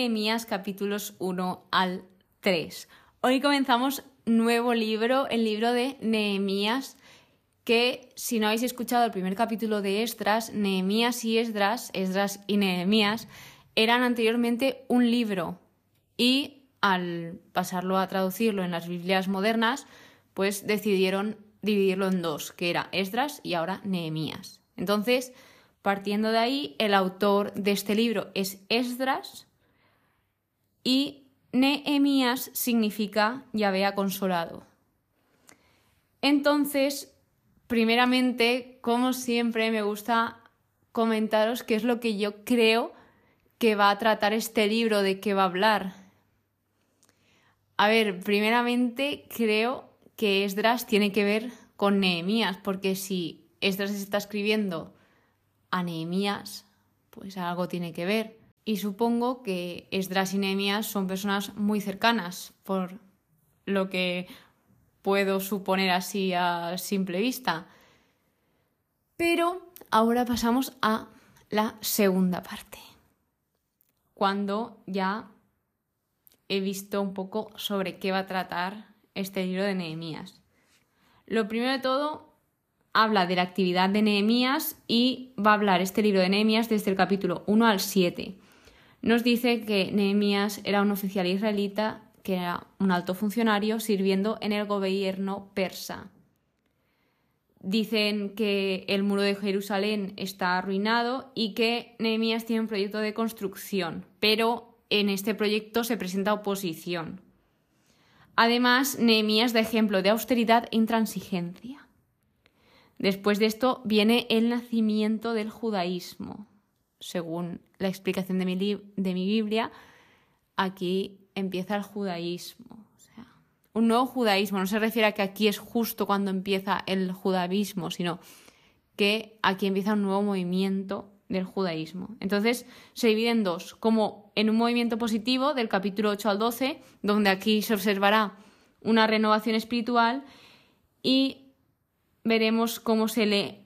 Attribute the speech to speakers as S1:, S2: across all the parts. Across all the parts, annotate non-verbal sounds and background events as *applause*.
S1: Nehemías capítulos 1 al 3. Hoy comenzamos nuevo libro, el libro de Nehemías, que si no habéis escuchado el primer capítulo de Esdras, Nehemías y Esdras, Esdras y Nehemías, eran anteriormente un libro y al pasarlo a traducirlo en las Biblias modernas, pues decidieron dividirlo en dos, que era Esdras y ahora Nehemías. Entonces, partiendo de ahí, el autor de este libro es Esdras y Nehemías significa Yahvé ha consolado. Entonces, primeramente, como siempre, me gusta comentaros qué es lo que yo creo que va a tratar este libro, de qué va a hablar. A ver, primeramente creo que Esdras tiene que ver con Nehemías, porque si Esdras está escribiendo a Nehemías, pues algo tiene que ver. Y supongo que Esdras y Nehemías son personas muy cercanas, por lo que puedo suponer así a simple vista. Pero ahora pasamos a la segunda parte, cuando ya he visto un poco sobre qué va a tratar este libro de Nehemías. Lo primero de todo, habla de la actividad de Nehemías y va a hablar este libro de Nehemías desde el capítulo 1 al 7. Nos dice que Nehemías era un oficial israelita que era un alto funcionario sirviendo en el gobierno persa. Dicen que el muro de Jerusalén está arruinado y que Nehemías tiene un proyecto de construcción, pero en este proyecto se presenta oposición. Además, Nehemías da ejemplo de austeridad e intransigencia. Después de esto viene el nacimiento del judaísmo. Según la explicación de mi, de mi Biblia, aquí empieza el judaísmo. O sea, un nuevo judaísmo. No se refiere a que aquí es justo cuando empieza el judaísmo, sino que aquí empieza un nuevo movimiento del judaísmo. Entonces se divide en dos, como en un movimiento positivo del capítulo 8 al 12, donde aquí se observará una renovación espiritual y veremos cómo se lee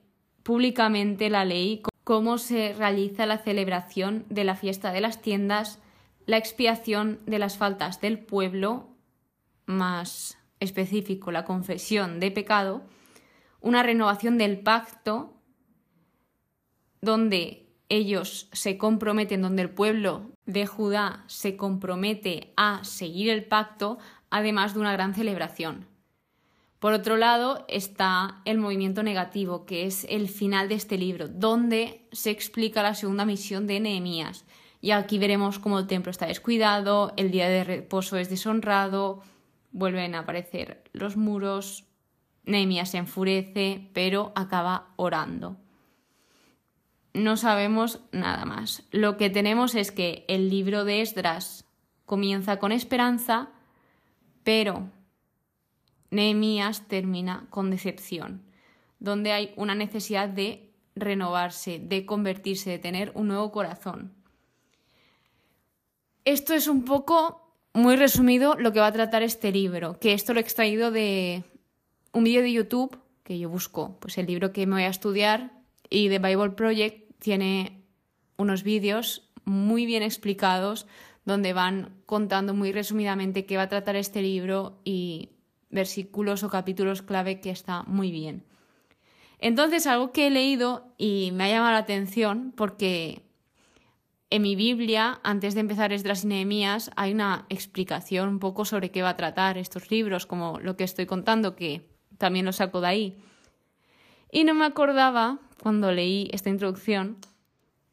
S1: públicamente la ley, cómo se realiza la celebración de la fiesta de las tiendas, la expiación de las faltas del pueblo, más específico la confesión de pecado, una renovación del pacto, donde ellos se comprometen, donde el pueblo de Judá se compromete a seguir el pacto, además de una gran celebración. Por otro lado está el movimiento negativo, que es el final de este libro, donde se explica la segunda misión de Nehemías. Y aquí veremos cómo el templo está descuidado, el día de reposo es deshonrado, vuelven a aparecer los muros, Nehemías se enfurece, pero acaba orando. No sabemos nada más. Lo que tenemos es que el libro de Esdras comienza con esperanza, pero Nehemías termina con decepción, donde hay una necesidad de renovarse, de convertirse, de tener un nuevo corazón. Esto es un poco, muy resumido, lo que va a tratar este libro, que esto lo he extraído de un vídeo de YouTube que yo busco, pues el libro que me voy a estudiar y de Bible Project tiene unos vídeos muy bien explicados donde van contando muy resumidamente qué va a tratar este libro y versículos o capítulos clave que está muy bien. Entonces, algo que he leído y me ha llamado la atención porque en mi Biblia, antes de empezar Esdras y Nehemías, hay una explicación un poco sobre qué va a tratar estos libros, como lo que estoy contando, que también lo saco de ahí. Y no me acordaba, cuando leí esta introducción,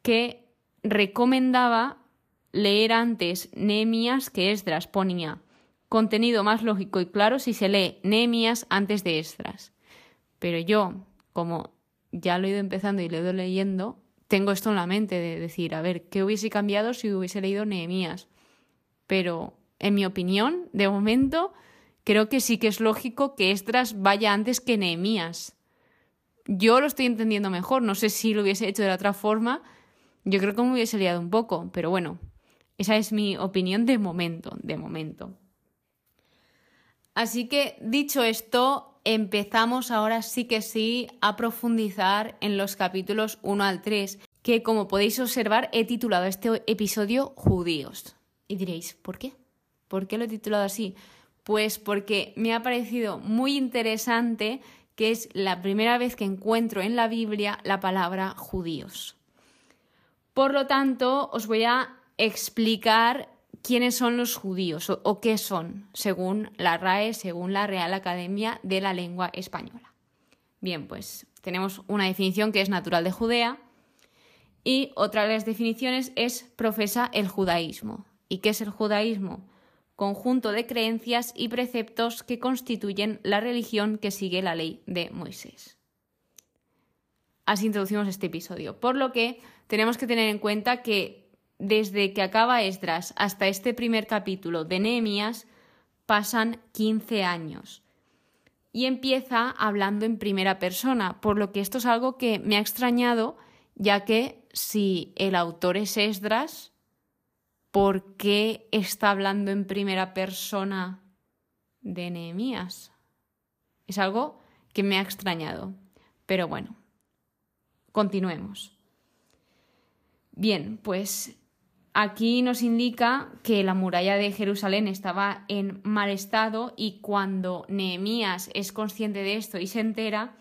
S1: que recomendaba leer antes Nehemías que Esdras ponía contenido más lógico y claro si se lee Nehemías antes de Esdras. Pero yo, como ya lo he ido empezando y lo he ido leyendo, tengo esto en la mente de decir, a ver, ¿qué hubiese cambiado si hubiese leído Nehemías? Pero, en mi opinión, de momento, creo que sí que es lógico que Esdras vaya antes que Nehemías. Yo lo estoy entendiendo mejor, no sé si lo hubiese hecho de la otra forma, yo creo que me hubiese liado un poco, pero bueno, esa es mi opinión de momento, de momento. Así que dicho esto, empezamos ahora sí que sí a profundizar en los capítulos 1 al 3, que como podéis observar he titulado este episodio Judíos. Y diréis, ¿por qué? ¿Por qué lo he titulado así? Pues porque me ha parecido muy interesante que es la primera vez que encuentro en la Biblia la palabra judíos. Por lo tanto, os voy a explicar quiénes son los judíos o, qué son, según la RAE, según la Real Academia de la Lengua Española. Bien, pues tenemos una definición que es natural de Judea y otra de las definiciones es profesa el judaísmo. ¿Y qué es el judaísmo? Conjunto de creencias y preceptos que constituyen la religión que sigue la ley de Moisés. Así introducimos este episodio. Por lo que tenemos que tener en cuenta que desde que acaba Esdras hasta este primer capítulo de Nehemías pasan 15 años. Y empieza hablando en primera persona, por lo que esto es algo que me ha extrañado, ya que si el autor es Esdras, ¿por qué está hablando en primera persona de Nehemías? Es algo que me ha extrañado. Pero bueno, continuemos. Bien, pues Aquí nos indica que la muralla de Jerusalén estaba en mal estado y cuando Nehemías es consciente de esto y se entera,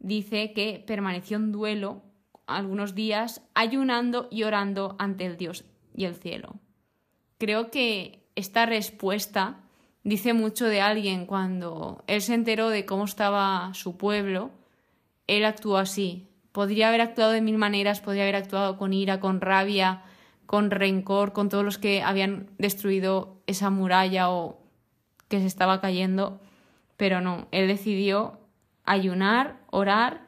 S1: dice que permaneció en duelo algunos días ayunando y orando ante el Dios y el cielo. Creo que esta respuesta dice mucho de alguien cuando él se enteró de cómo estaba su pueblo, él actuó así. Podría haber actuado de mil maneras, podría haber actuado con ira, con rabia, con rencor con todos los que habían destruido esa muralla o que se estaba cayendo, pero no, él decidió ayunar, orar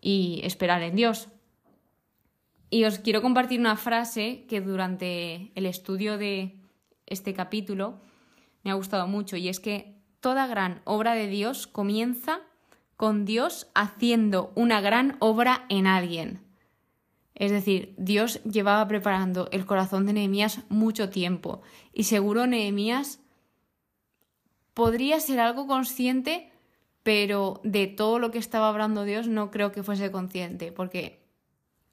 S1: y esperar en Dios. Y os quiero compartir una frase que durante el estudio de este capítulo me ha gustado mucho y es que toda gran obra de Dios comienza con Dios haciendo una gran obra en alguien. Es decir, Dios llevaba preparando el corazón de Nehemías mucho tiempo y seguro Nehemías podría ser algo consciente, pero de todo lo que estaba hablando Dios no creo que fuese consciente, porque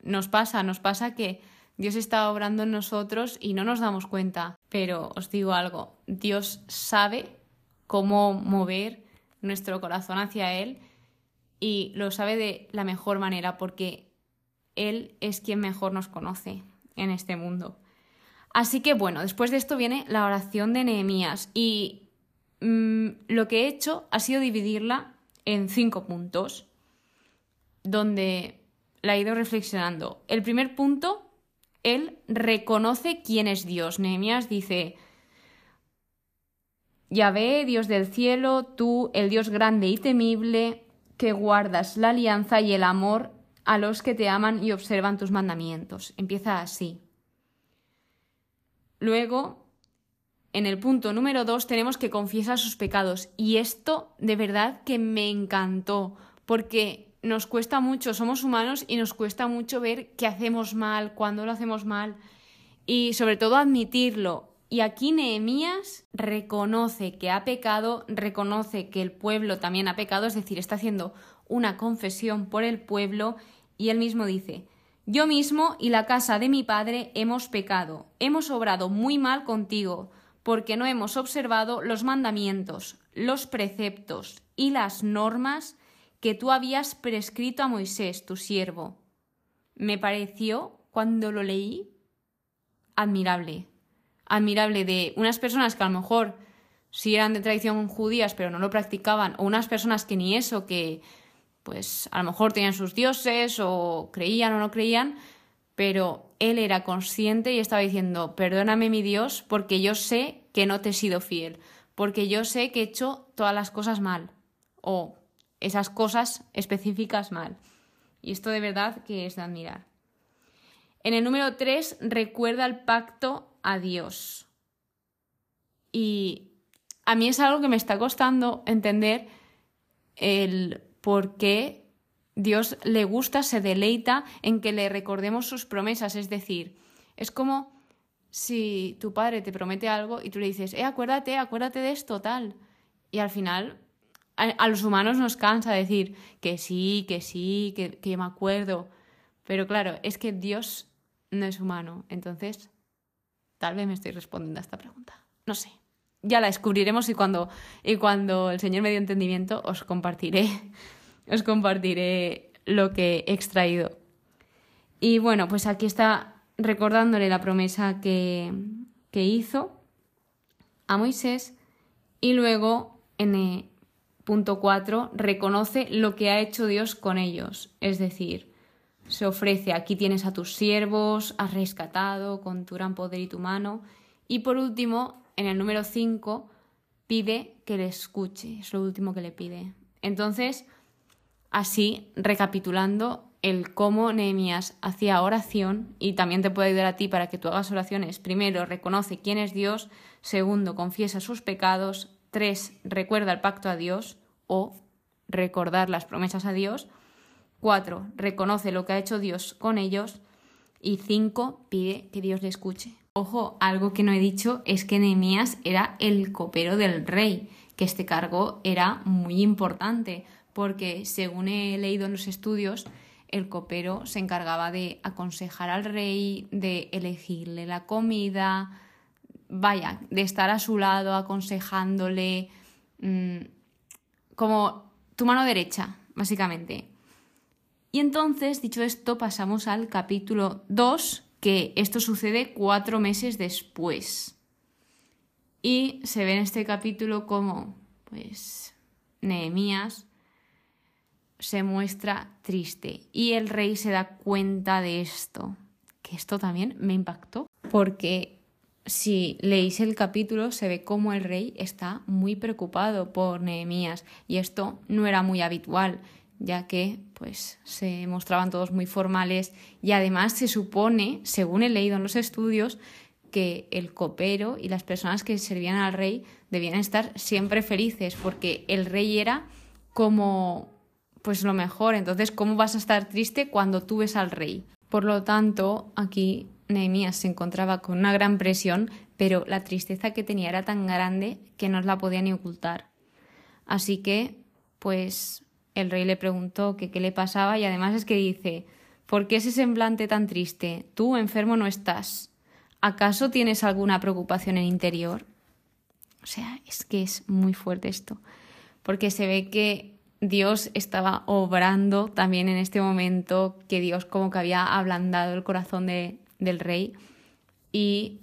S1: nos pasa, nos pasa que Dios está obrando en nosotros y no nos damos cuenta. Pero os digo algo, Dios sabe cómo mover nuestro corazón hacia Él y lo sabe de la mejor manera porque él es quien mejor nos conoce en este mundo. Así que bueno, después de esto viene la oración de Nehemías y mm, lo que he hecho ha sido dividirla en cinco puntos, donde la he ido reflexionando. El primer punto, él reconoce quién es Dios. Nehemías dice, Yahvé, Dios del cielo, tú, el Dios grande y temible, que guardas la alianza y el amor a los que te aman y observan tus mandamientos. Empieza así. Luego, en el punto número dos, tenemos que confiesa sus pecados. Y esto de verdad que me encantó, porque nos cuesta mucho, somos humanos y nos cuesta mucho ver qué hacemos mal, cuándo lo hacemos mal, y sobre todo admitirlo. Y aquí Nehemías reconoce que ha pecado, reconoce que el pueblo también ha pecado, es decir, está haciendo una confesión por el pueblo y él mismo dice Yo mismo y la casa de mi padre hemos pecado, hemos obrado muy mal contigo, porque no hemos observado los mandamientos, los preceptos y las normas que tú habías prescrito a Moisés, tu siervo. Me pareció, cuando lo leí, admirable. Admirable de unas personas que a lo mejor sí eran de tradición judías pero no lo practicaban, o unas personas que ni eso, que pues a lo mejor tenían sus dioses o creían o no creían, pero él era consciente y estaba diciendo, perdóname mi Dios, porque yo sé que no te he sido fiel, porque yo sé que he hecho todas las cosas mal, o esas cosas específicas mal. Y esto de verdad que es de admirar. En el número 3, recuerda el pacto a Dios. Y a mí es algo que me está costando entender el porque Dios le gusta, se deleita en que le recordemos sus promesas. Es decir, es como si tu padre te promete algo y tú le dices, eh, acuérdate, acuérdate de esto, tal. Y al final a, los humanos nos cansa decir que sí, que sí, que, que me acuerdo. Pero claro, es que Dios no es humano. Entonces, Tal vez me estoy respondiendo a esta pregunta. No sé. Ya la descubriremos y cuando, y cuando el Señor me dio entendimiento os compartiré, *laughs* os compartiré lo que he extraído. Y bueno, pues aquí está recordándole la promesa que, que hizo a Moisés y luego en el punto 4 reconoce lo que ha hecho Dios con ellos, es decir, se ofrece, aquí tienes a tus siervos, has rescatado con tu gran poder y tu mano. Y por último, en el número 5, pide que le escuche, es lo último que le pide. Entonces, así, recapitulando el cómo Nehemías hacía oración, y también te puede ayudar a ti para que tú hagas oraciones, primero, reconoce quién es Dios, segundo, confiesa sus pecados, tres, recuerda el pacto a Dios o recordar las promesas a Dios, 4. Reconoce lo que ha hecho Dios con ellos. Y 5. Pide que Dios le escuche. Ojo, algo que no he dicho es que Nehemías era el copero del rey, que este cargo era muy importante, porque según he leído en los estudios, el copero se encargaba de aconsejar al rey, de elegirle la comida, vaya, de estar a su lado aconsejándole, mm, como tu mano derecha, básicamente. Y entonces, dicho esto, pasamos al capítulo 2, que esto sucede cuatro meses después. Y se ve en este capítulo como, pues, Nehemías se muestra triste y el rey se da cuenta de esto, que esto también me impactó, porque si leéis el capítulo se ve como el rey está muy preocupado por Nehemías y esto no era muy habitual ya que pues se mostraban todos muy formales y además se supone, según he leído en los estudios, que el copero y las personas que servían al rey debían estar siempre felices porque el rey era como pues lo mejor, entonces ¿cómo vas a estar triste cuando tú ves al rey? Por lo tanto, aquí Nehemías se encontraba con una gran presión, pero la tristeza que tenía era tan grande que no la podía ni ocultar. Así que, pues el rey le preguntó qué le pasaba y además es que dice, ¿por qué ese semblante tan triste? Tú enfermo no estás. ¿Acaso tienes alguna preocupación en interior? O sea, es que es muy fuerte esto, porque se ve que Dios estaba obrando también en este momento, que Dios como que había ablandado el corazón de, del rey y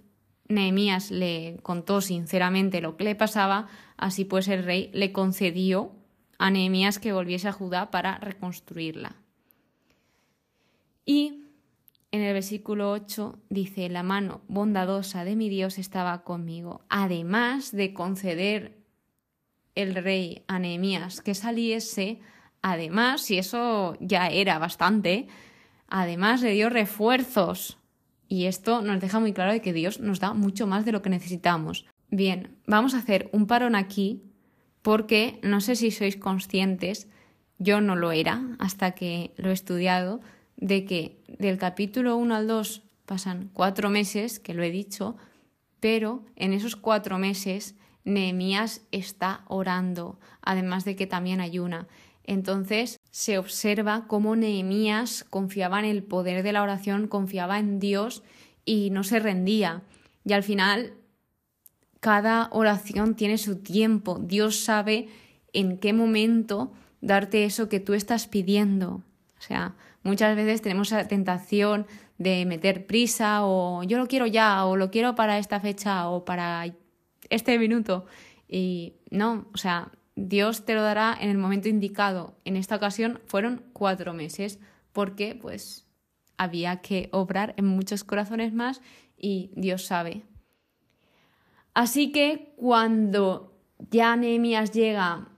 S1: Nehemías le contó sinceramente lo que le pasaba, así pues el rey le concedió a Nehemías que volviese a Judá para reconstruirla. Y en el versículo 8 dice, la mano bondadosa de mi Dios estaba conmigo, además de conceder el rey a Nehemías que saliese, además, y eso ya era bastante, además le dio refuerzos. Y esto nos deja muy claro de que Dios nos da mucho más de lo que necesitamos. Bien, vamos a hacer un parón aquí porque no sé si sois conscientes, yo no lo era hasta que lo he estudiado, de que del capítulo 1 al 2 pasan cuatro meses, que lo he dicho, pero en esos cuatro meses Nehemías está orando, además de que también ayuna. Entonces se observa cómo Nehemías confiaba en el poder de la oración, confiaba en Dios y no se rendía. Y al final cada oración tiene su tiempo. Dios sabe en qué momento darte eso que tú estás pidiendo. O sea, muchas veces tenemos la tentación de meter prisa o yo lo quiero ya o lo quiero para esta fecha o para este minuto. Y no, o sea, Dios te lo dará en el momento indicado. En esta ocasión fueron cuatro meses porque pues había que obrar en muchos corazones más y Dios sabe Así que cuando ya Nehemías llega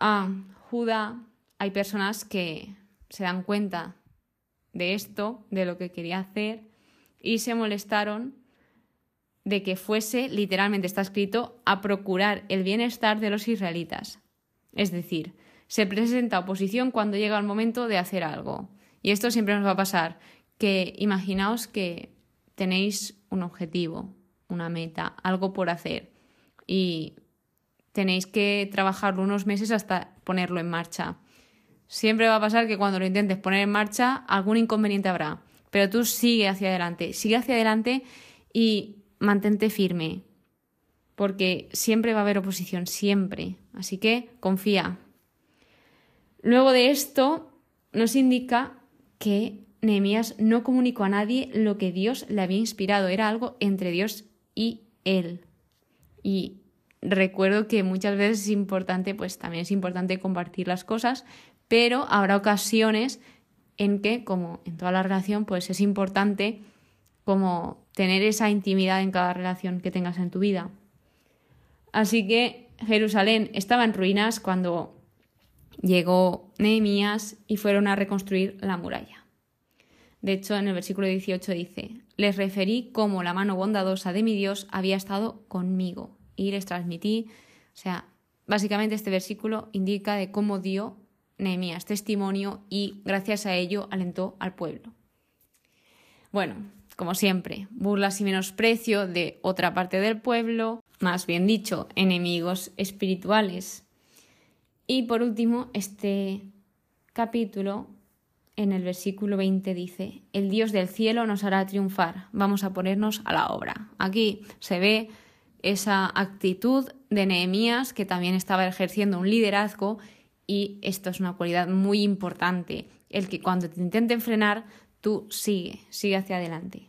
S1: a Judá, hay personas que se dan cuenta de esto, de lo que quería hacer, y se molestaron de que fuese, literalmente está escrito, a procurar el bienestar de los israelitas. Es decir, se presenta oposición cuando llega el momento de hacer algo. Y esto siempre nos va a pasar, que imaginaos que tenéis un objetivo, una meta, algo por hacer y tenéis que trabajarlo unos meses hasta ponerlo en marcha. Siempre va a pasar que cuando lo intentes poner en marcha algún inconveniente habrá, pero tú sigue hacia adelante, sigue hacia adelante y mantente firme, porque siempre va a haber oposición, siempre. Así que confía. Luego de esto nos indica que Nehemías no comunicó a nadie lo que Dios le había inspirado, era algo entre Dios y él. Y recuerdo que muchas veces es importante, pues también es importante compartir las cosas, pero habrá ocasiones en que, como en toda la relación, pues es importante como tener esa intimidad en cada relación que tengas en tu vida. Así que Jerusalén estaba en ruinas cuando llegó Nehemías y fueron a reconstruir la muralla. De hecho, en el versículo 18 dice, les referí cómo la mano bondadosa de mi Dios había estado conmigo y les transmití, o sea, básicamente este versículo indica de cómo dio Nehemías testimonio y gracias a ello alentó al pueblo. Bueno, como siempre, burlas y menosprecio de otra parte del pueblo, más bien dicho, enemigos espirituales. Y por último, este capítulo en el versículo 20 dice, el Dios del cielo nos hará triunfar, vamos a ponernos a la obra. Aquí se ve esa actitud de Nehemías que también estaba ejerciendo un liderazgo y esto es una cualidad muy importante, el que cuando te intenten frenar, tú sigue, sigue hacia adelante.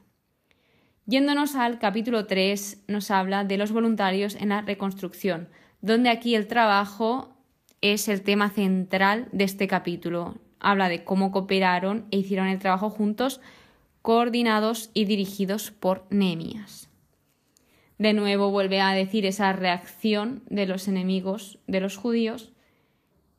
S1: Yéndonos al capítulo 3, nos habla de los voluntarios en la reconstrucción, donde aquí el trabajo es el tema central de este capítulo. Habla de cómo cooperaron e hicieron el trabajo juntos, coordinados y dirigidos por Nehemías. De nuevo vuelve a decir esa reacción de los enemigos de los judíos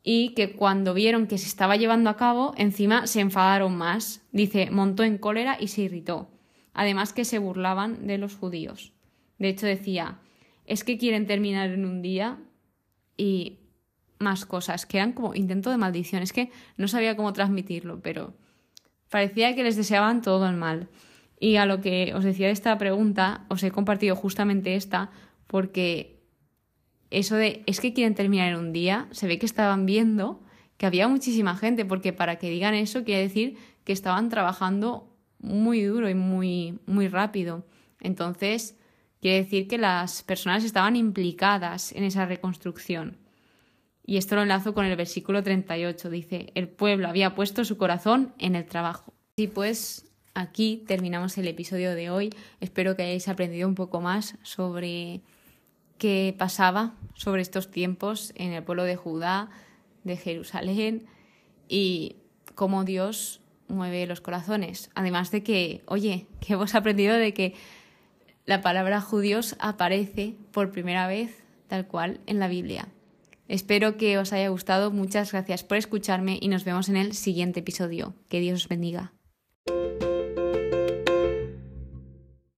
S1: y que cuando vieron que se estaba llevando a cabo, encima se enfadaron más. Dice, montó en cólera y se irritó. Además que se burlaban de los judíos. De hecho decía, es que quieren terminar en un día y más cosas, que eran como intento de maldición. Es que no sabía cómo transmitirlo, pero parecía que les deseaban todo el mal. Y a lo que os decía de esta pregunta, os he compartido justamente esta, porque eso de es que quieren terminar en un día, se ve que estaban viendo que había muchísima gente, porque para que digan eso quiere decir que estaban trabajando muy duro y muy, muy rápido. Entonces, quiere decir que las personas estaban implicadas en esa reconstrucción. Y esto lo enlazo con el versículo 38. Dice, el pueblo había puesto su corazón en el trabajo. Y pues aquí terminamos el episodio de hoy. Espero que hayáis aprendido un poco más sobre qué pasaba sobre estos tiempos en el pueblo de Judá, de Jerusalén y cómo Dios mueve los corazones. Además de que, oye, que hemos aprendido de que la palabra judíos aparece por primera vez tal cual en la Biblia. Espero que os haya gustado. Muchas gracias por escucharme y nos vemos en el siguiente episodio. Que Dios os bendiga.